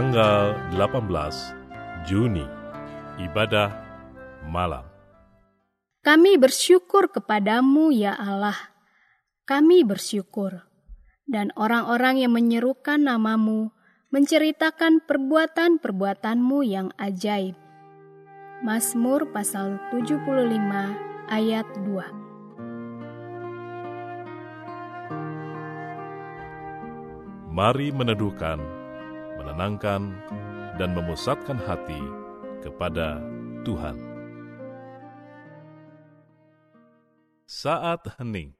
Tanggal 18 Juni Ibadah Malam Kami bersyukur kepadamu ya Allah. Kami bersyukur. Dan orang-orang yang menyerukan namamu menceritakan perbuatan-perbuatanmu yang ajaib. Mazmur pasal 75 ayat 2. Mari meneduhkan menenangkan, dan memusatkan hati kepada Tuhan. Saat hening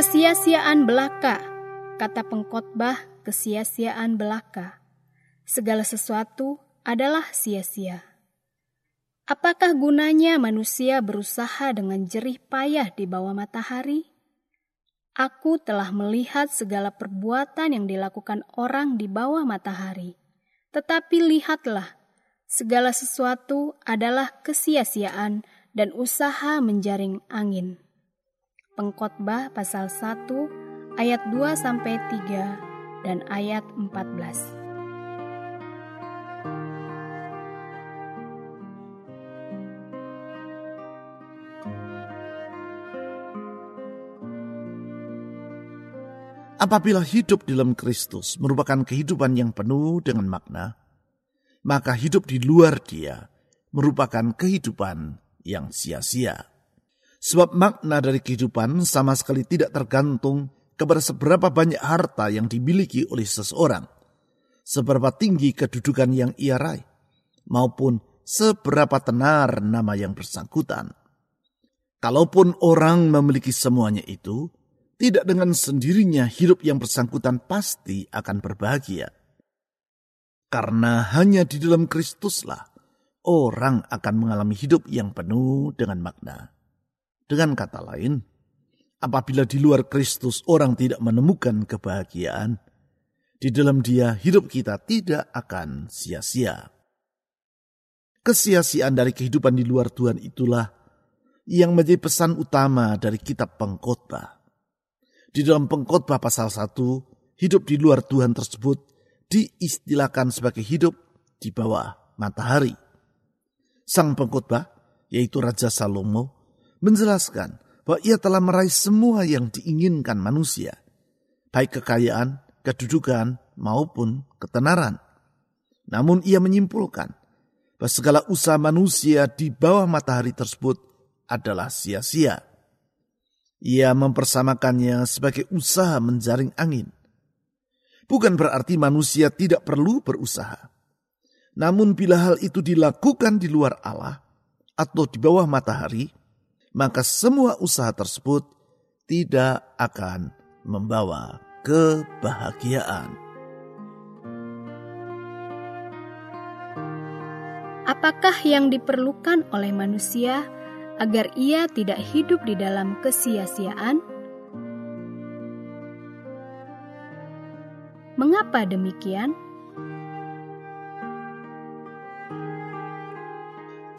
Kesia-siaan belaka, kata pengkhotbah kesia-siaan belaka. Segala sesuatu adalah sia-sia. Apakah gunanya manusia berusaha dengan jerih payah di bawah matahari? Aku telah melihat segala perbuatan yang dilakukan orang di bawah matahari. Tetapi lihatlah, segala sesuatu adalah kesia-siaan dan usaha menjaring angin. Pengkhotbah pasal 1 ayat 2 sampai 3 dan ayat 14. Apabila hidup di dalam Kristus merupakan kehidupan yang penuh dengan makna, maka hidup di luar Dia merupakan kehidupan yang sia-sia. Sebab makna dari kehidupan sama sekali tidak tergantung kepada seberapa banyak harta yang dimiliki oleh seseorang, seberapa tinggi kedudukan yang ia raih, maupun seberapa tenar nama yang bersangkutan. Kalaupun orang memiliki semuanya itu, tidak dengan sendirinya hidup yang bersangkutan pasti akan berbahagia. Karena hanya di dalam Kristuslah orang akan mengalami hidup yang penuh dengan makna. Dengan kata lain, apabila di luar Kristus orang tidak menemukan kebahagiaan, di dalam dia hidup kita tidak akan sia-sia. Kesia-siaan dari kehidupan di luar Tuhan itulah yang menjadi pesan utama dari kitab pengkhotbah. Di dalam pengkhotbah pasal 1, hidup di luar Tuhan tersebut diistilahkan sebagai hidup di bawah matahari. Sang pengkhotbah, yaitu Raja Salomo, menjelaskan bahwa ia telah meraih semua yang diinginkan manusia, baik kekayaan, kedudukan, maupun ketenaran. Namun ia menyimpulkan bahwa segala usaha manusia di bawah matahari tersebut adalah sia-sia. Ia mempersamakannya sebagai usaha menjaring angin. Bukan berarti manusia tidak perlu berusaha. Namun bila hal itu dilakukan di luar Allah atau di bawah matahari, maka semua usaha tersebut tidak akan membawa kebahagiaan. Apakah yang diperlukan oleh manusia agar ia tidak hidup di dalam kesia-siaan? Mengapa demikian?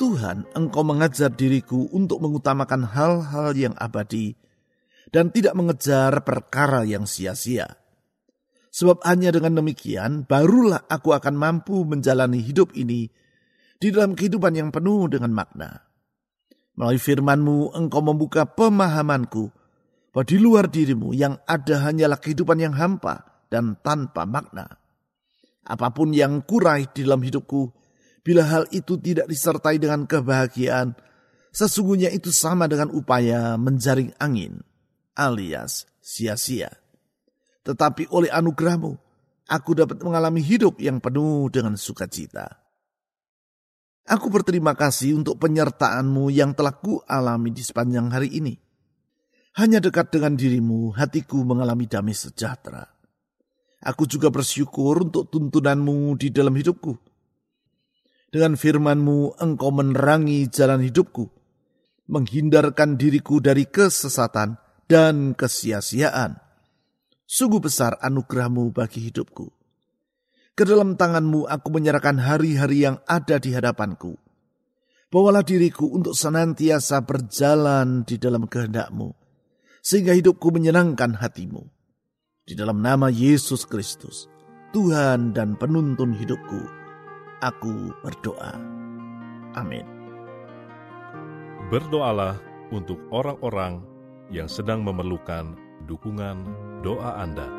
Tuhan, Engkau mengajar diriku untuk mengutamakan hal-hal yang abadi dan tidak mengejar perkara yang sia-sia. Sebab hanya dengan demikian, barulah aku akan mampu menjalani hidup ini di dalam kehidupan yang penuh dengan makna. Melalui firmanmu, engkau membuka pemahamanku bahwa di luar dirimu yang ada hanyalah kehidupan yang hampa dan tanpa makna. Apa pun yang kurai di dalam hidupku, Bila hal itu tidak disertai dengan kebahagiaan, sesungguhnya itu sama dengan upaya menjaring angin, alias sia-sia. Tetapi oleh anugerahmu, aku dapat mengalami hidup yang penuh dengan sukacita. Aku berterima kasih untuk penyertaanmu yang telah ku alami di sepanjang hari ini. Hanya dekat dengan dirimu, hatiku mengalami damai sejahtera. Aku juga bersyukur untuk tuntunanmu di dalam hidupku dengan firmanmu engkau menerangi jalan hidupku, menghindarkan diriku dari kesesatan dan kesia-siaan. Sungguh besar anugerahmu bagi hidupku. Ke dalam tanganmu aku menyerahkan hari-hari yang ada di hadapanku. Bawalah diriku untuk senantiasa berjalan di dalam kehendakmu, sehingga hidupku menyenangkan hatimu. Di dalam nama Yesus Kristus, Tuhan dan penuntun hidupku aku berdoa. Amin. Berdoalah untuk orang-orang yang sedang memerlukan dukungan doa Anda.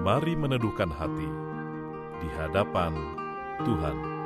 Mari meneduhkan hati di hadapan Tuhan.